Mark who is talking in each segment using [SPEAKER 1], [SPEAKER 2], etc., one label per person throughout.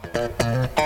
[SPEAKER 1] Música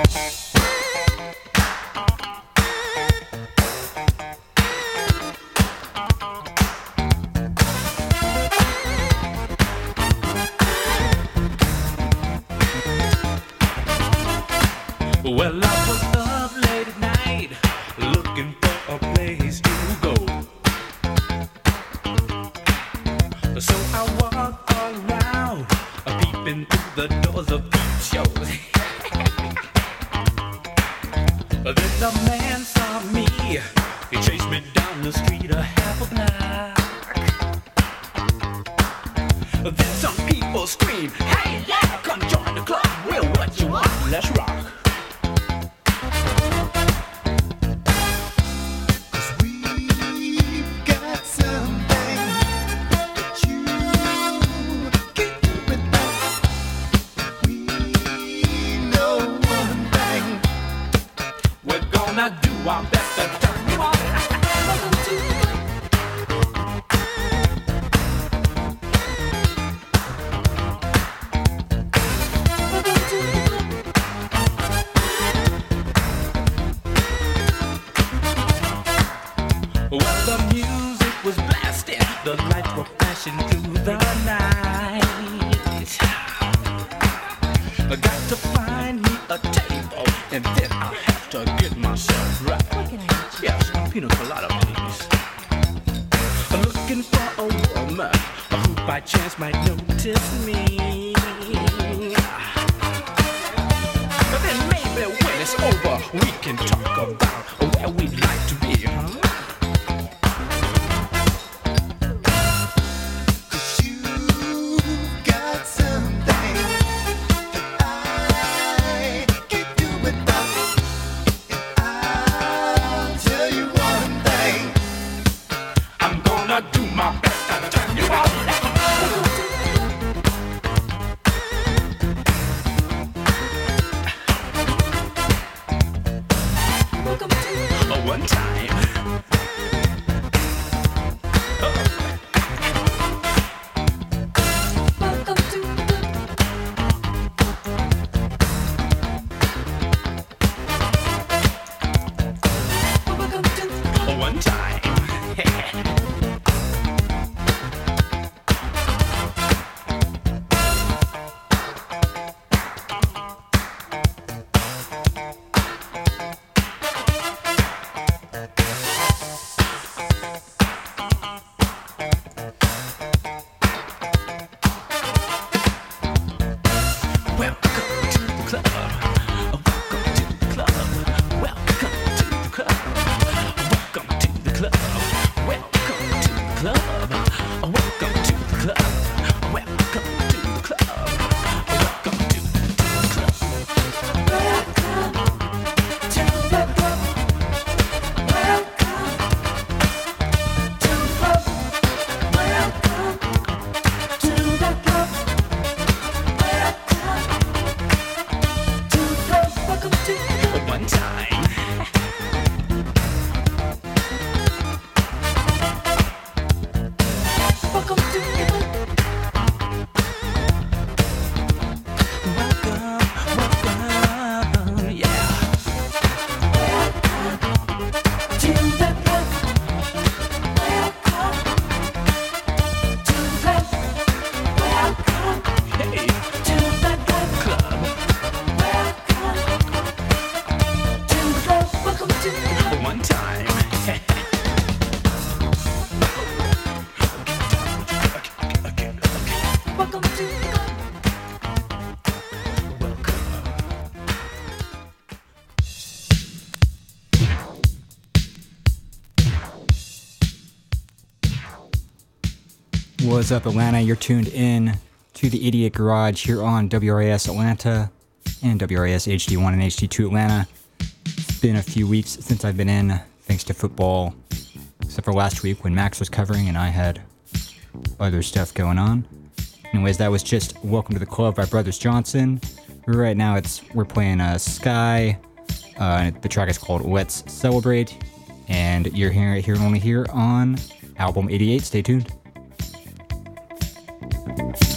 [SPEAKER 1] What's up, Atlanta? You're tuned in to the 88 Garage here on WRAS Atlanta and WRAS HD1 and HD2 Atlanta. It's been a few weeks since I've been in, thanks to football, except for last week when Max was covering and I had other stuff going on. Anyways, that was just Welcome to the Club by Brothers Johnson. Right now, it's we're playing uh, Skyy. Uh, the track is called Let's Celebrate, and you're hearing it here only here on album 88. Stay tuned.
[SPEAKER 2] Thank you.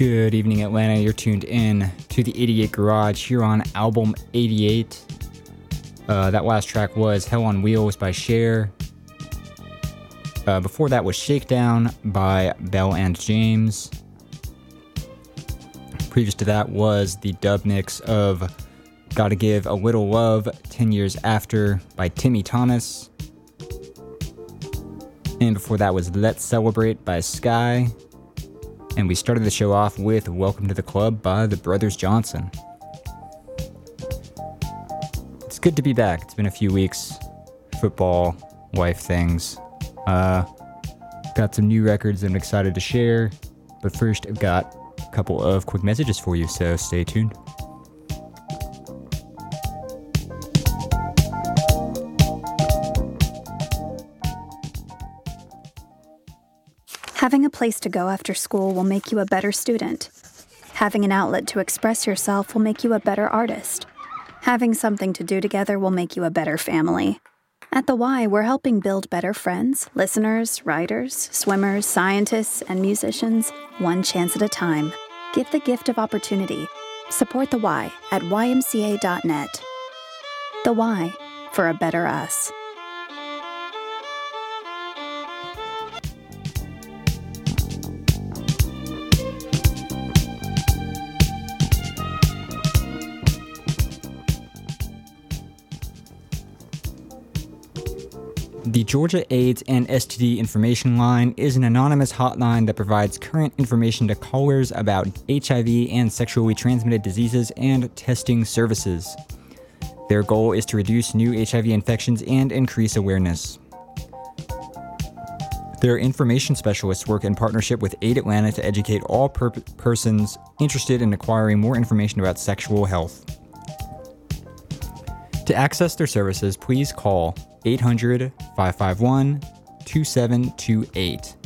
[SPEAKER 3] Good evening, Atlanta. You're tuned in to the 88 Garage here on album 88. Uh, that last track was Hell on Wheels by Cher. Uh, before that was Shakedown by Bell and James. Previous to that was the dub mix of Gotta Give a Little Love 10 Years After by Timmy Thomas. And before that was Let's Celebrate by Skyy. And we started the show off with Welcome to the Club by the Brothers Johnson. It's good to be back. It's been a few weeks. Football, wife things. Uh, got some new records I'm excited to share. But first, I've got a couple of quick messages for you, so stay tuned.
[SPEAKER 4] Having a place to go after school will make you a better student. Having an outlet to express yourself will make you a better artist. Having something to do together will make you a better family. At The Y, we're helping build better friends, listeners, writers, swimmers, scientists, and musicians, one chance at a time. Give the gift of opportunity. Support The Y at ymca.net. The Y, for a better us.
[SPEAKER 3] The Georgia AIDS and STD Information Line is an anonymous hotline that provides current information to callers about HIV and sexually transmitted diseases and testing services. Their goal is to reduce new HIV infections and increase awareness. Their information specialists work in partnership with Aid Atlanta to educate all per- persons interested in acquiring more information about sexual health. To access their services, please call 800 551 2728.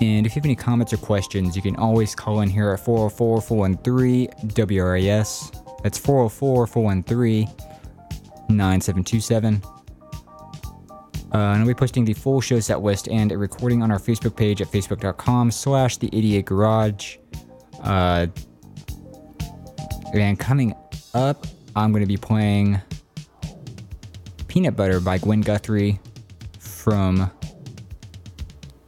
[SPEAKER 3] And if you have any comments or questions, you can always call in here at 404 413 WRAS. That's 404 413 9727. Uh, and I'll be posting the full show set list and a recording on our Facebook page at facebook.com slash the 88 garage. Uh, and coming up, I'm going to be playing Peanut Butter by Gwen Guthrie from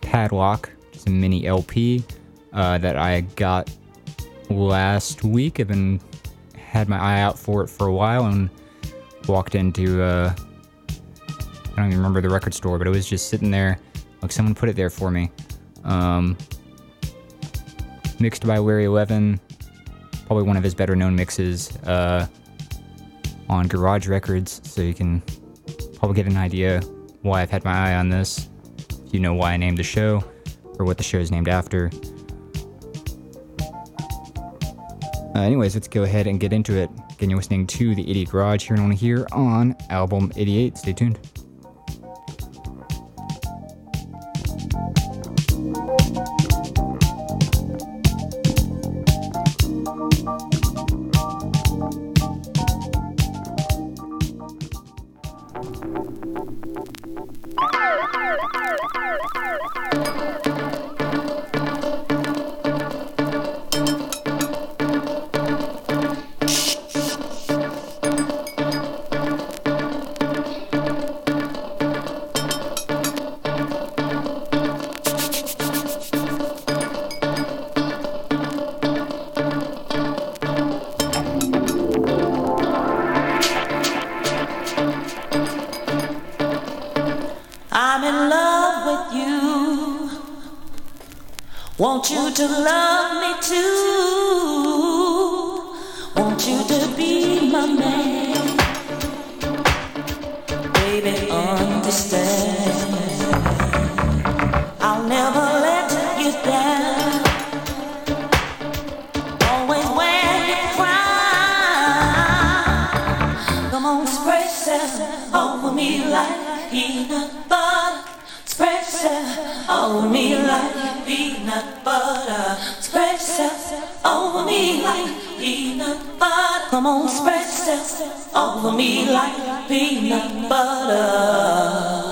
[SPEAKER 3] Padlock, it's a mini LP uh, that I got last week. I've been had my eye out for it for a while and walked into uh, I don't even remember the record store, but it was just sitting there. Like someone put it there for me. Um, mixed by Larry Levan, probably one of his better known mixes uh, on Garage Records, so you can probably get an idea why I've had my eye on this. If You know why I named the show, or what the show is named after. Uh, anyways, let's go ahead and get into it. Again, you're listening to the 88 Garage here and only here on album 88. Stay tuned.
[SPEAKER 5] peanut butter. Spread yourself on me like peanut butter. Spread yourself over me like peanut butter. Come on,
[SPEAKER 6] spread yourself over me like
[SPEAKER 7] peanut butter.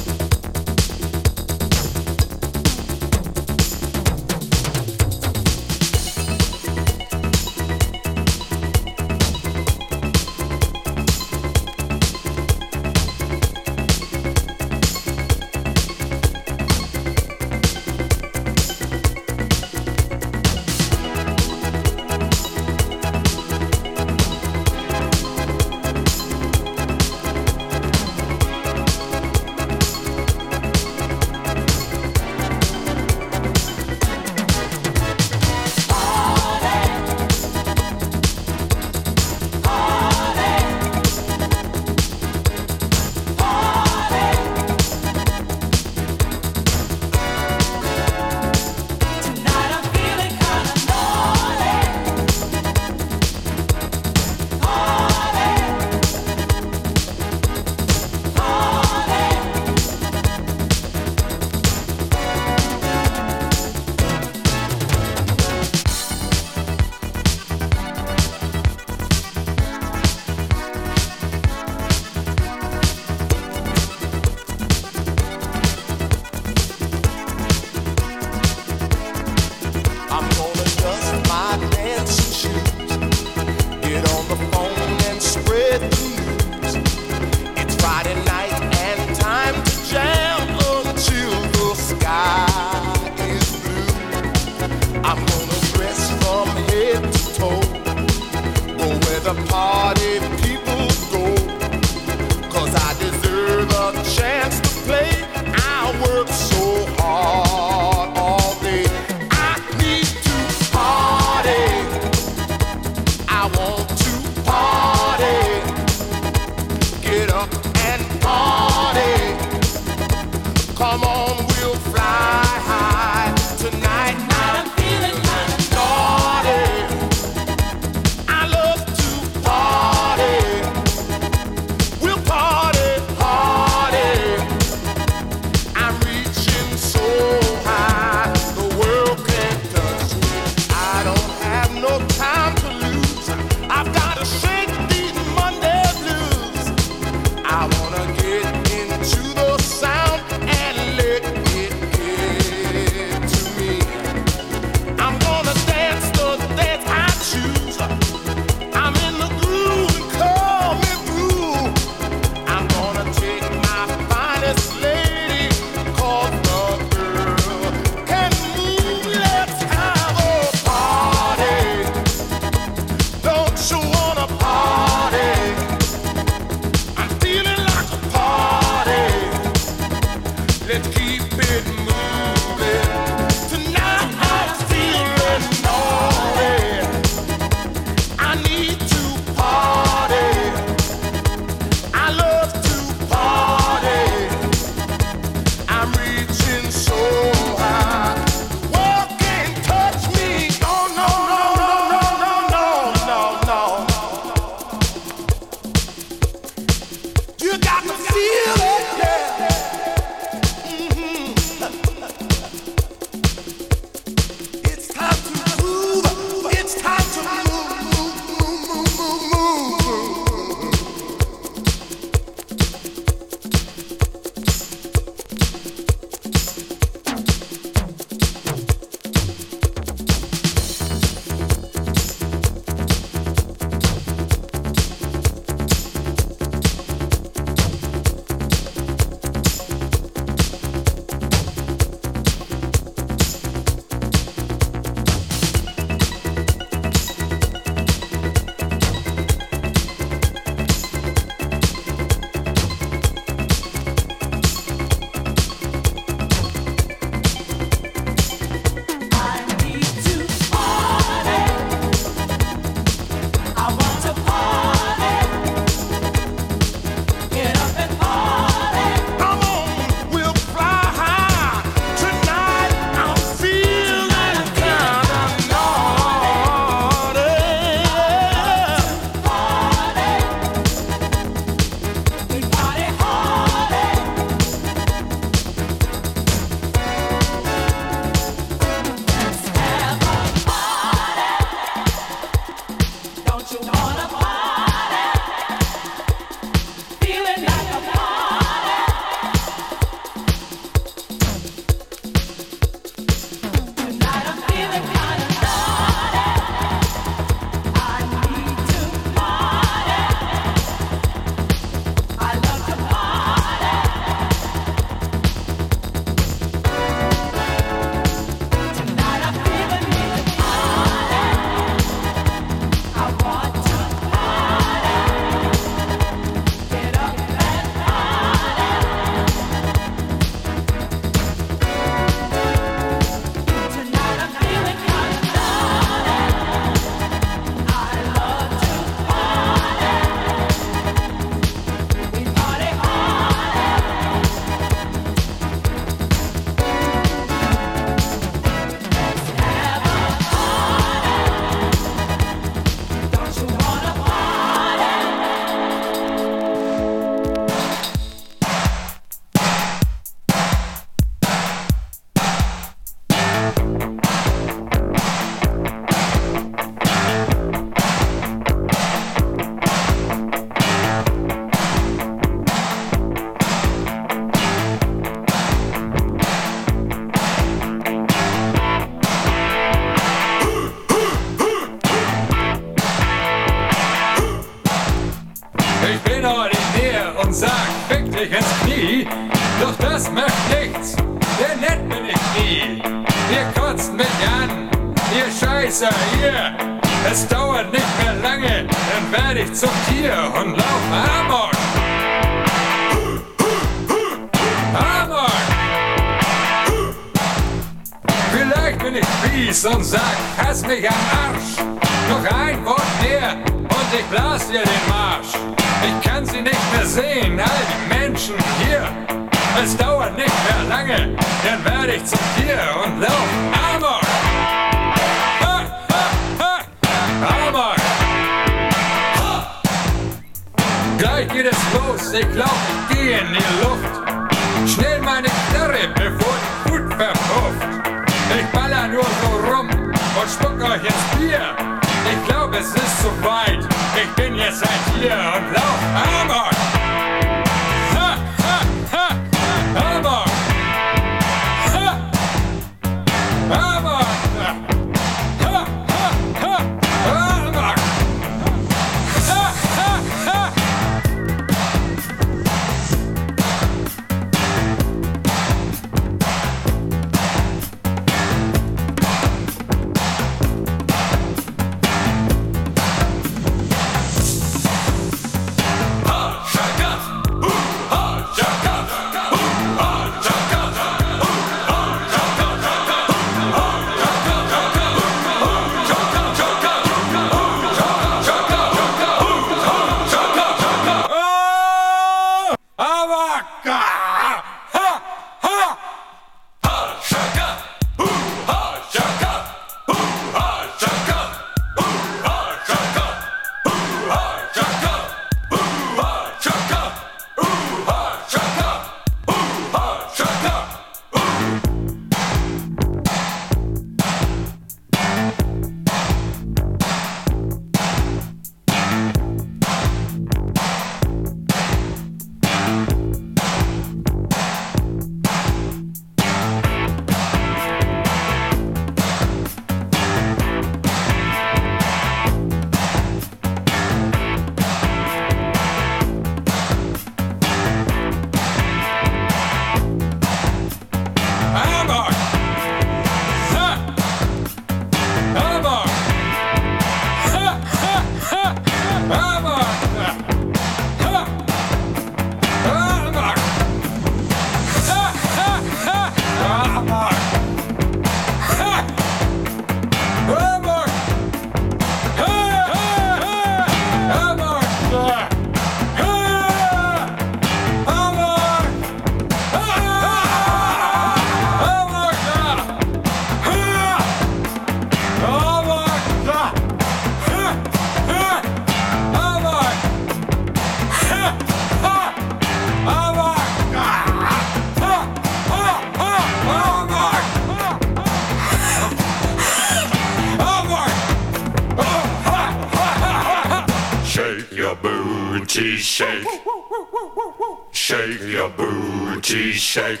[SPEAKER 7] booty shake.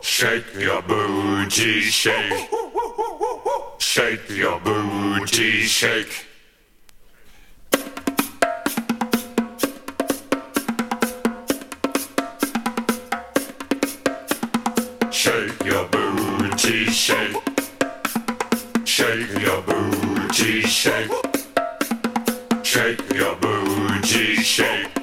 [SPEAKER 7] Shake your booty shake. Shake your booty shake. Shake your booty shake. Shake your booty shake. Shake your booty shake.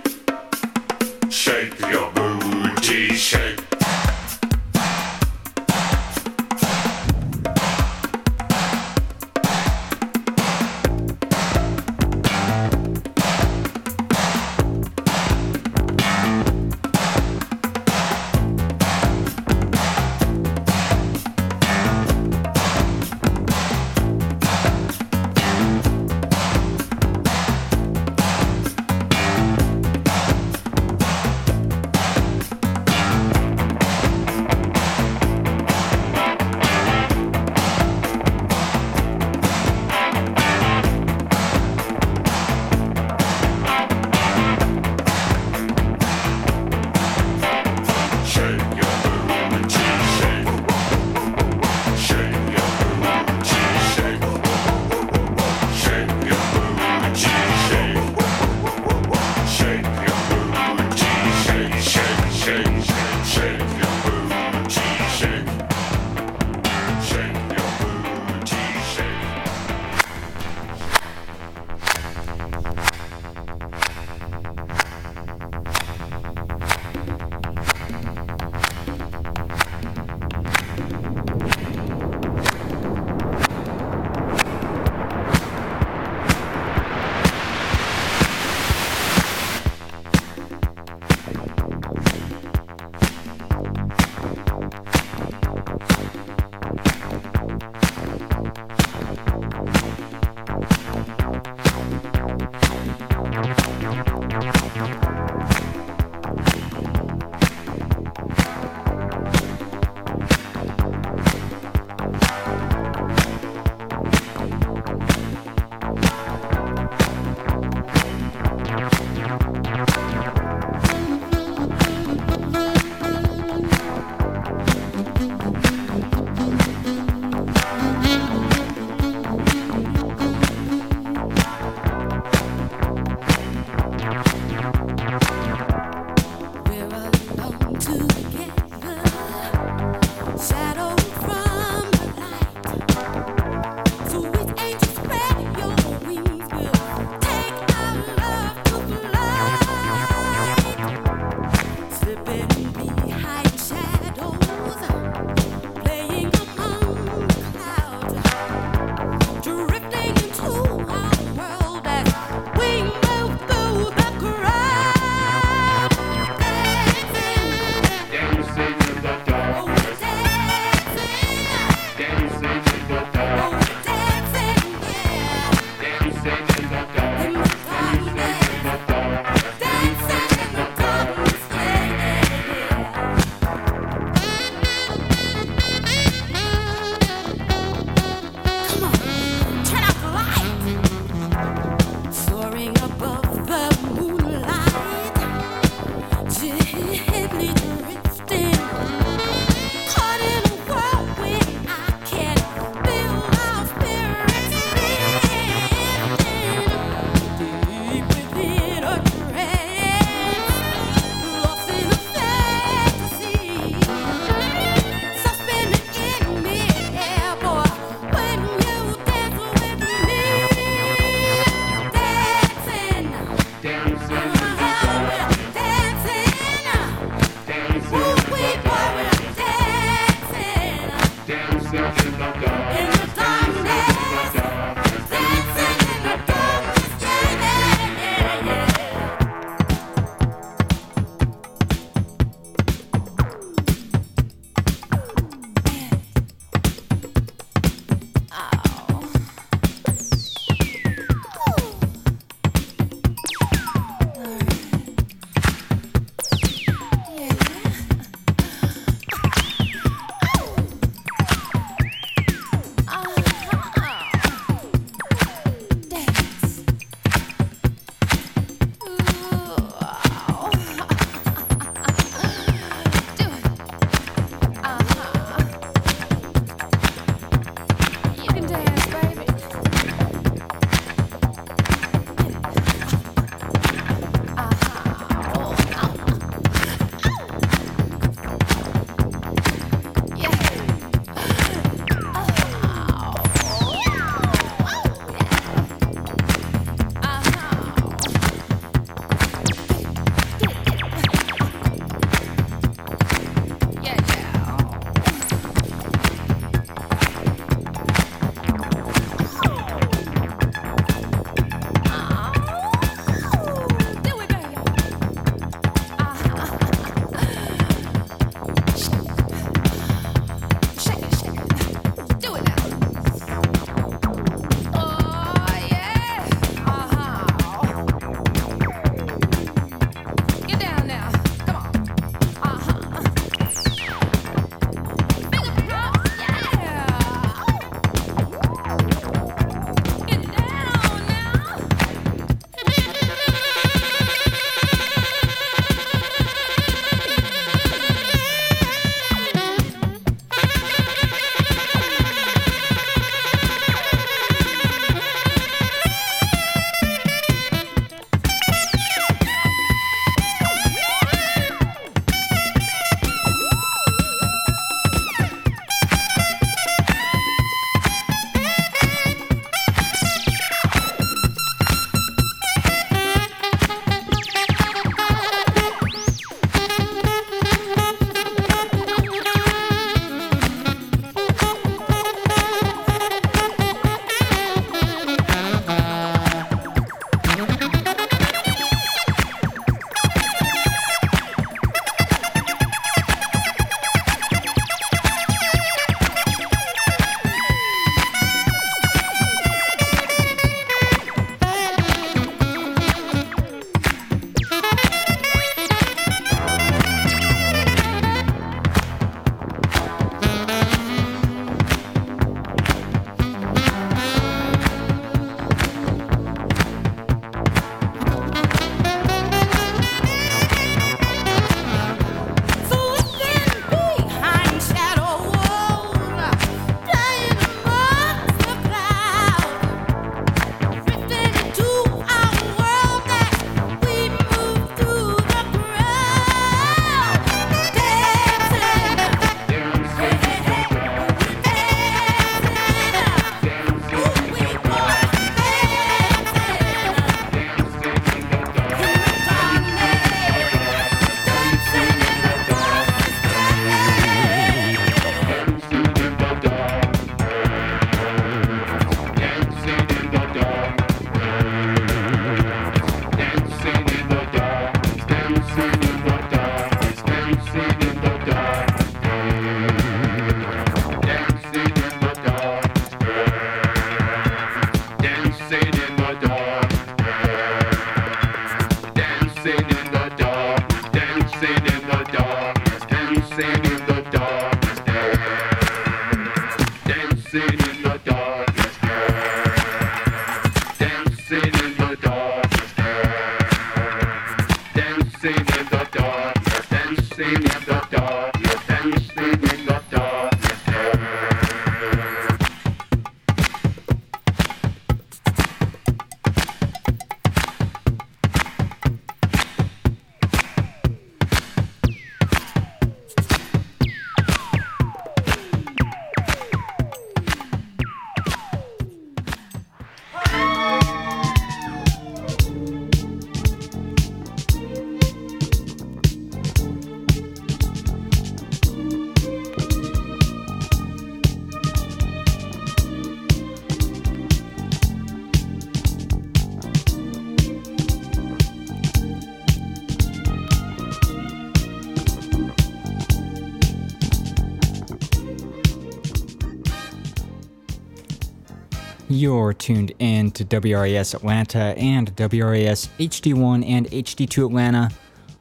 [SPEAKER 3] You're tuned in to WRAS Atlanta and WRAS HD1 and HD2 Atlanta,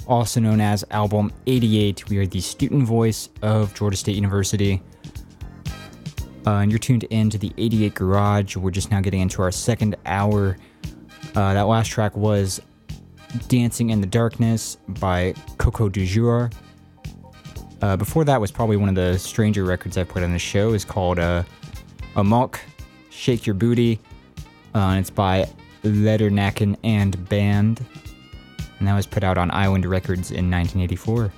[SPEAKER 3] also known as Album 88. We are the student voice of Georgia State University. Uh, and you're tuned in to the 88 Garage. We're just now getting into our second hour. Uh, that last track was Dancing in the Darkness by Coco du Jour. Uh, before that was probably one of the stranger records I put on the show. It's called uh, Amok, Shake Your Booty. Uh, it's by Ledernacken and Band. And that was put out on Island Records in 1984.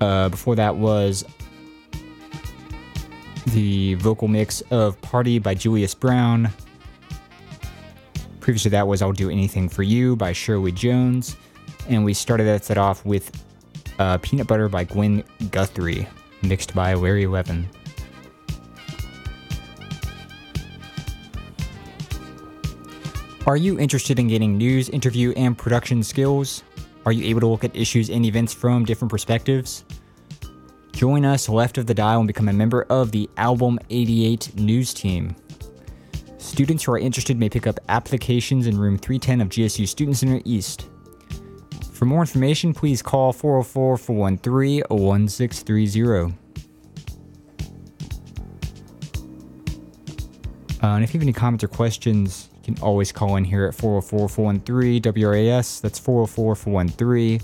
[SPEAKER 3] Uh, before that was the vocal mix of Party by Julius Brown. Previously, that was I'll Do Anything for You by Shirley Jones. And we started that set off with uh, Peanut Butter by Gwen Guthrie, mixed by Larry Levan. Are you interested in getting news, interview, and production skills? Are you able to look at issues and events from different perspectives? Join us left of the dial and become a member of the Album 88 news team. Students who are interested may pick up applications in room 310 of GSU Student Center East. For more information, please call 404 413 1630. Uh, and if you have any comments or questions, you can always call in here at 404 413 WRAS. That's 404 413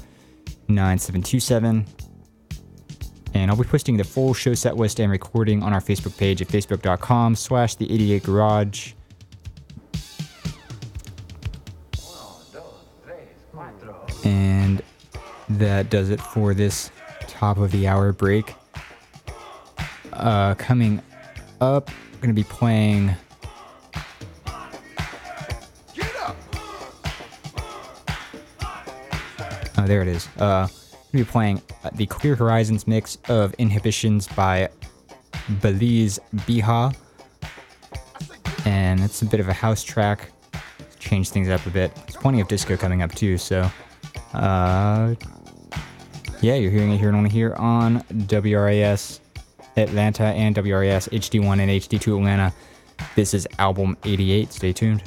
[SPEAKER 3] 9727. And I'll be posting the full show set list and recording on our Facebook page at facebook.com slash the 88 garage. And that does it for this top of the hour break. Uh, coming up, we're going to be playing. Oh, there it is. Uh, to be playing uh, the Clear Horizons mix of Inhibitions by Belize Biha. And it's a bit of a house track. Change things up a bit. There's plenty of disco coming up too, so. Uh, yeah, you're hearing it here and only here on WRAS Atlanta and WRAS HD1 and HD2 Atlanta. This is album 88. Stay tuned.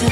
[SPEAKER 3] Sự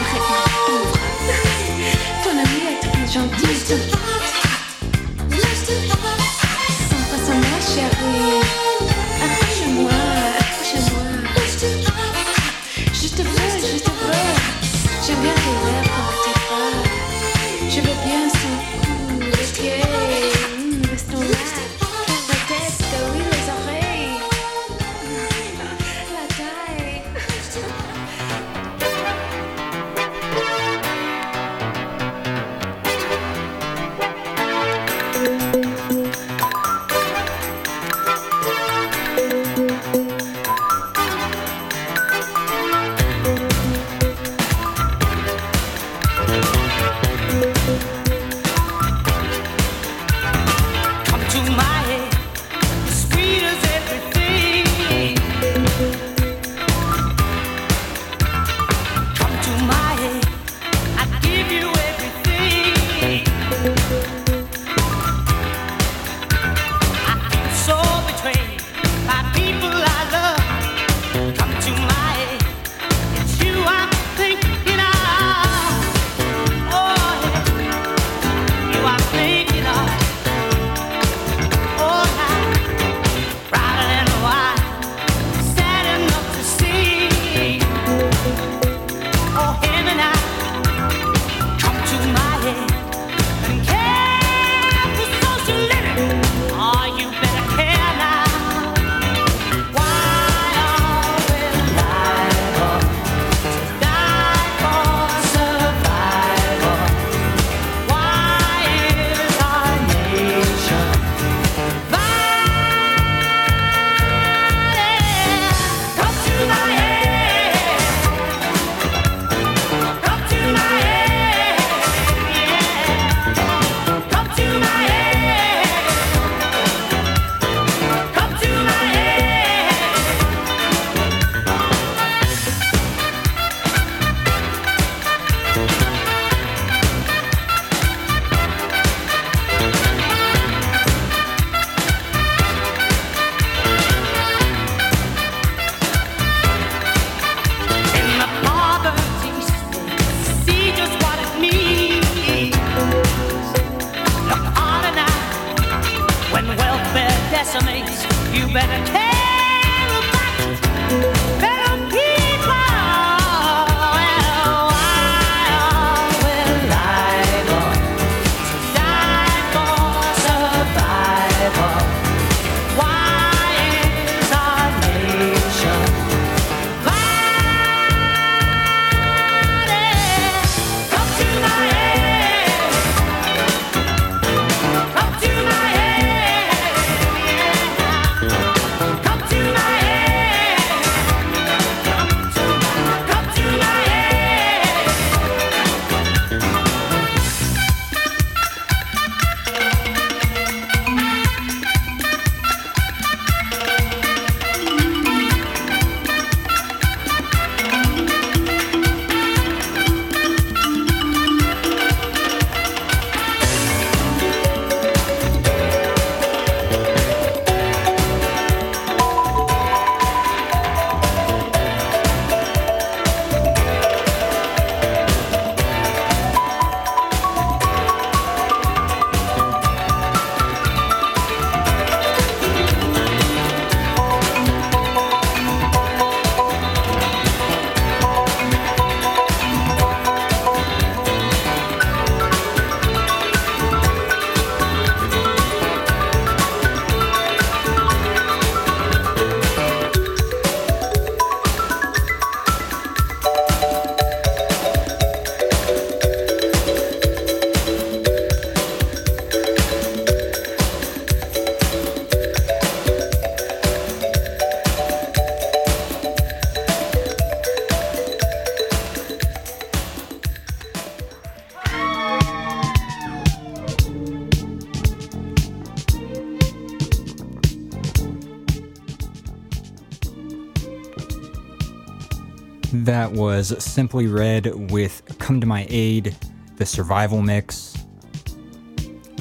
[SPEAKER 3] was Simply Red with Come to My Aid, the survival mix.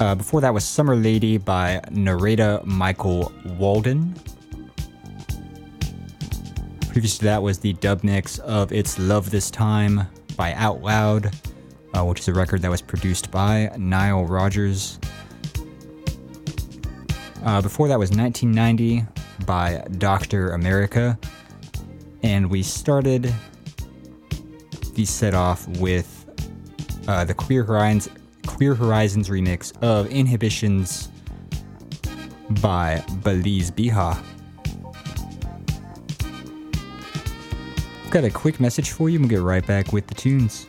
[SPEAKER 3] Uh, before that was Summer Lady by Narada Michael Walden. Previous to that was the dub mix of It's Love This Time by Outloud, uh, which is a record that was produced by Nile Rodgers. Uh, before that was 1990 by Dr. America. And we started the set off with uh, the Queer Horizons, Queer Horizons remix of Inhibitions by Belizbeha. Got a quick message for you. We'll get right back with the tunes.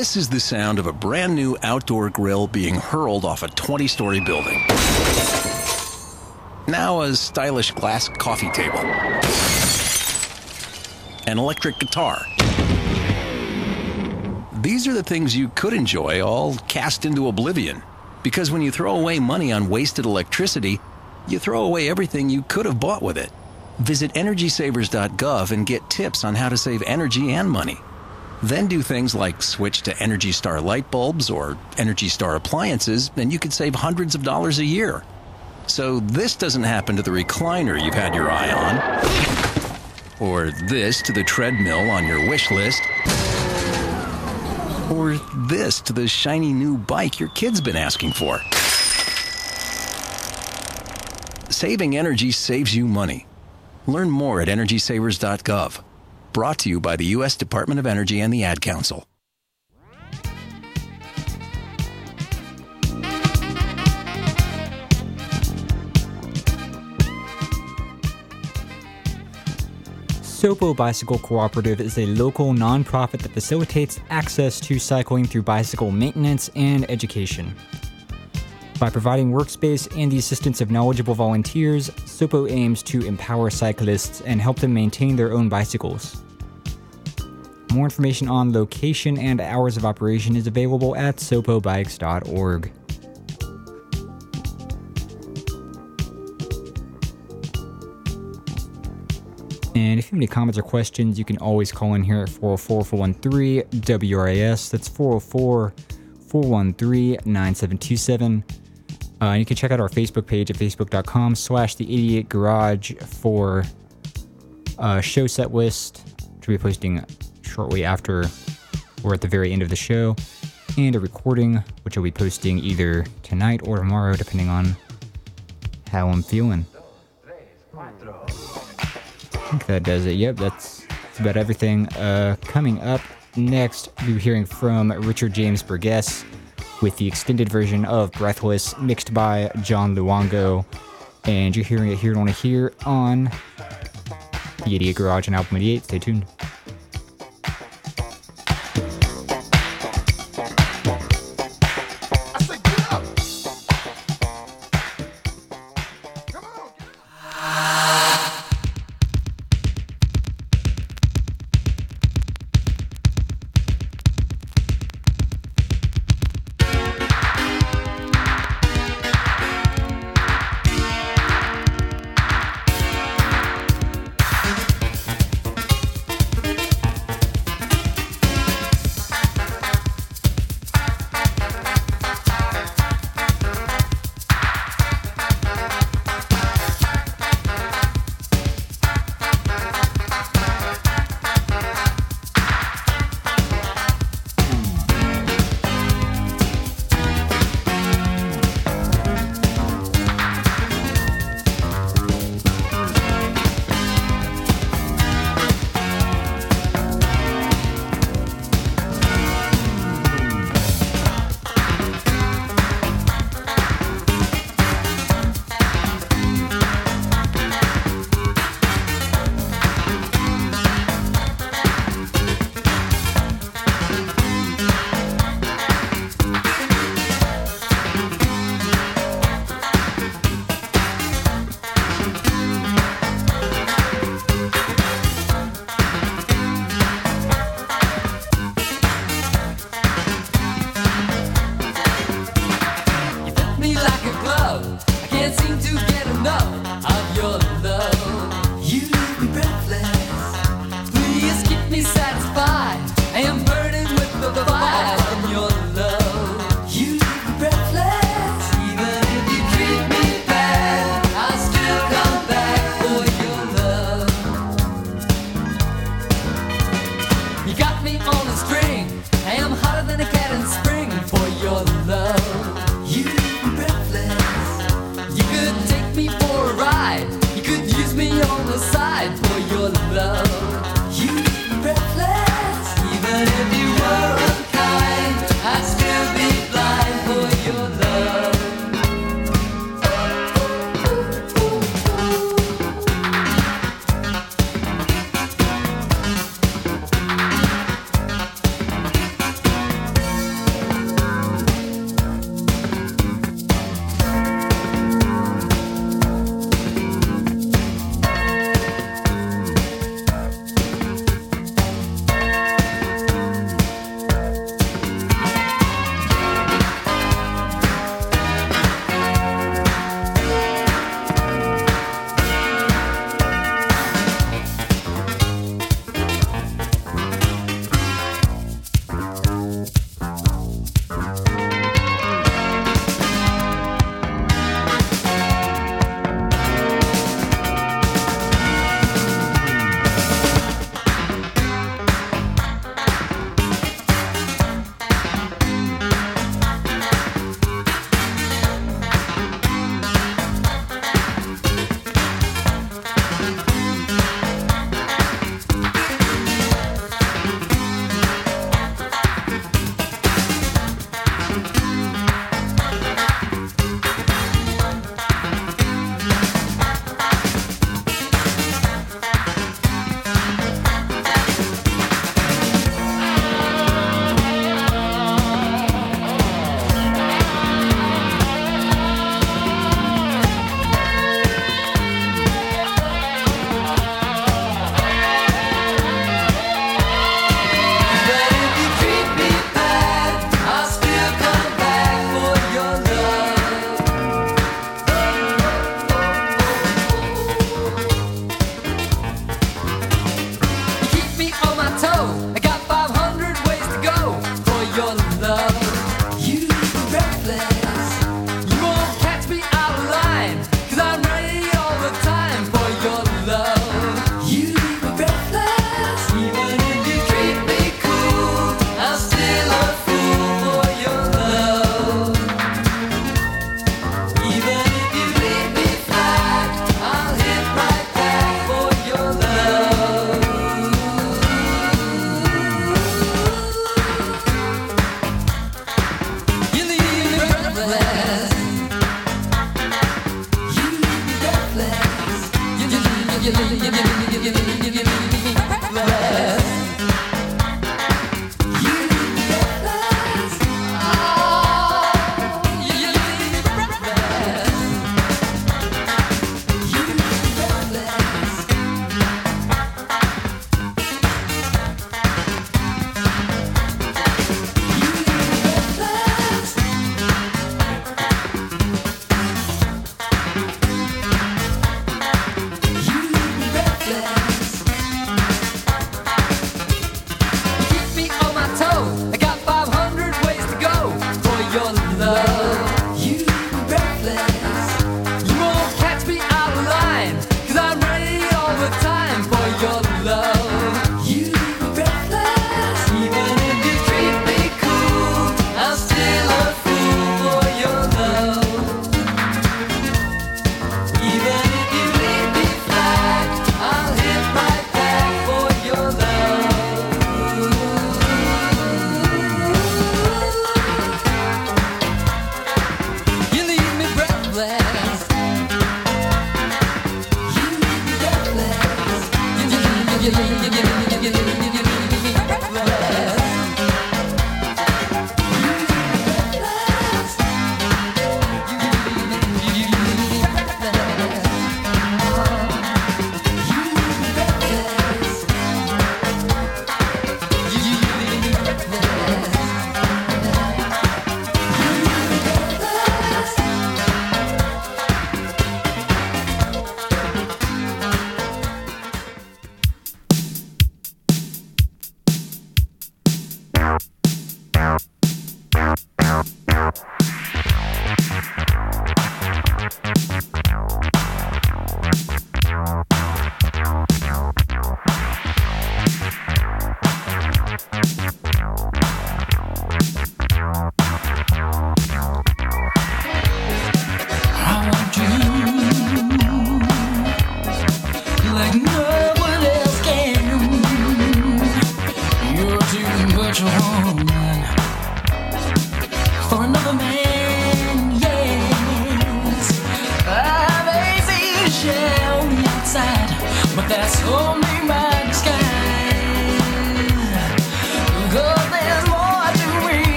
[SPEAKER 8] This is the sound of a brand new outdoor grill being hurled off a 20 story building. Now a stylish glass coffee table, an electric guitar. These are the things you could enjoy, all cast into oblivion. Because when you throw away money on wasted electricity, you throw away everything you could have bought with it. Visit EnergySavers.gov and get tips on how to save energy and money. Then do things like switch to Energy Star light bulbs or Energy Star appliances, and you could save hundreds of dollars a year. So this doesn't happen to the recliner you've had your eye on, or this to the treadmill on your wish list, or this to the shiny new bike your kid's been asking for. Saving energy saves you money. Learn more at EnergySavers.gov. Brought to you by the U.S. Department of Energy and the Ad Council.
[SPEAKER 3] Sopo Bicycle Cooperative is a local nonprofit that facilitates access to cycling through bicycle maintenance and education. By providing workspace and the assistance of knowledgeable volunteers, Sopo aims to empower cyclists and help them maintain their own bicycles. More information on location and hours of operation is available at sopobikes.org. And if you have any comments or questions, you can always call in here at 404 413 WRAS. That's 404 413 9727. Uh, you can check out our Facebook page at facebook.com slash the 88 garage for a show set list, which we'll be posting shortly after or at the very end of the show, and a recording, which I'll be posting either tonight or tomorrow, depending on how I'm feeling. I think that does it. Yep, that's, that's about everything. Uh, coming up next, we'll be hearing from Richard James Burgess with the extended version of Breathless, mixed by John Luongo. And you're hearing it here on here on the 88 Garage on Album 88. Stay tuned.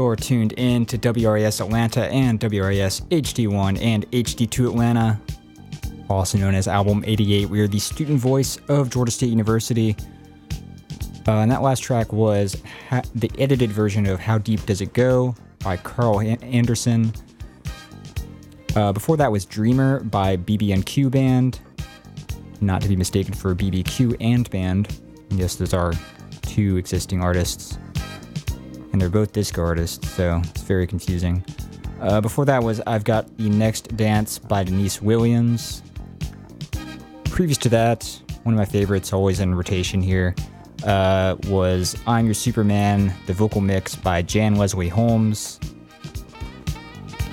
[SPEAKER 3] You're tuned in to WRAS Atlanta and WRAS HD1 and HD2 Atlanta, also known as Album 88. We are the student voice of Georgia State University. Uh, and that last track was ha- the edited version of How Deep Does It Go by Carl An- Anderson. Uh, before that was Dreamer by BB&Q Band, not to be mistaken for BBQ and Band. Yes, those are two existing artists and they're both disco artists, so it's very confusing. Uh, before that was I've Got the Next Dance by Deniece Williams. Previous to that, one of my favorites, always in rotation here, uh, was I'm Your Superman, the vocal mix by Jan Leslie Holmes.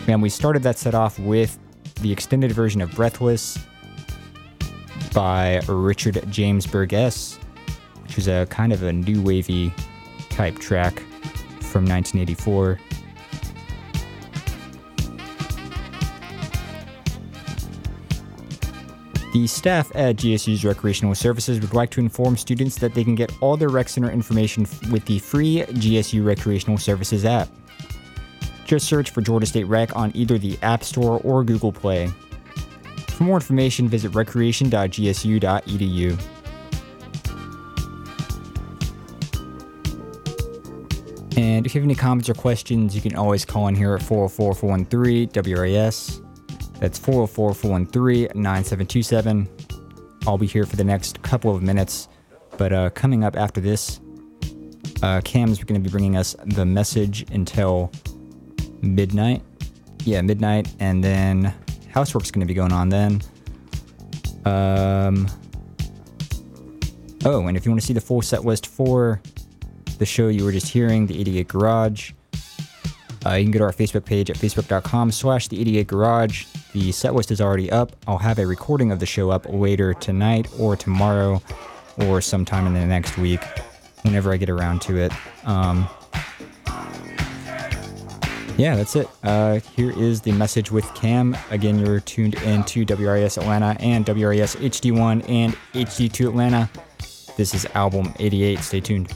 [SPEAKER 3] And we started that set off with the extended version of Breathless by Richard James Burgess, which is a kind of a new wavy type track from 1984. The staff at GSU's Recreational Services would like to inform students that they can get all their rec center information with the free GSU Recreational Services app. Just search for Georgia State Rec on either the App Store or Google Play. For more information, visit recreation.gsu.edu. And if you have any comments or questions, you can always call in here at 404 413 WRAS. That's 404 413 9727. I'll be here for the next couple of minutes. But uh, coming up after this, uh, Cam's going to be bringing us the message until midnight. Yeah, midnight. And then Housework's going to be going on then. Um. Oh, and if you want to see the full set list for the show you were just hearing, the 88 Garage, uh, you can go to our Facebook page at facebook.com slash the 88 Garage. The set list is already up. I'll have a recording of the show up later tonight or tomorrow or sometime in the next week whenever I get around to it. Um, yeah, that's it. Uh, here is the message with Cam. Again, you're tuned in to WRAS Atlanta and WRAS HD1 and HD2 Atlanta. This is album 88. Stay tuned.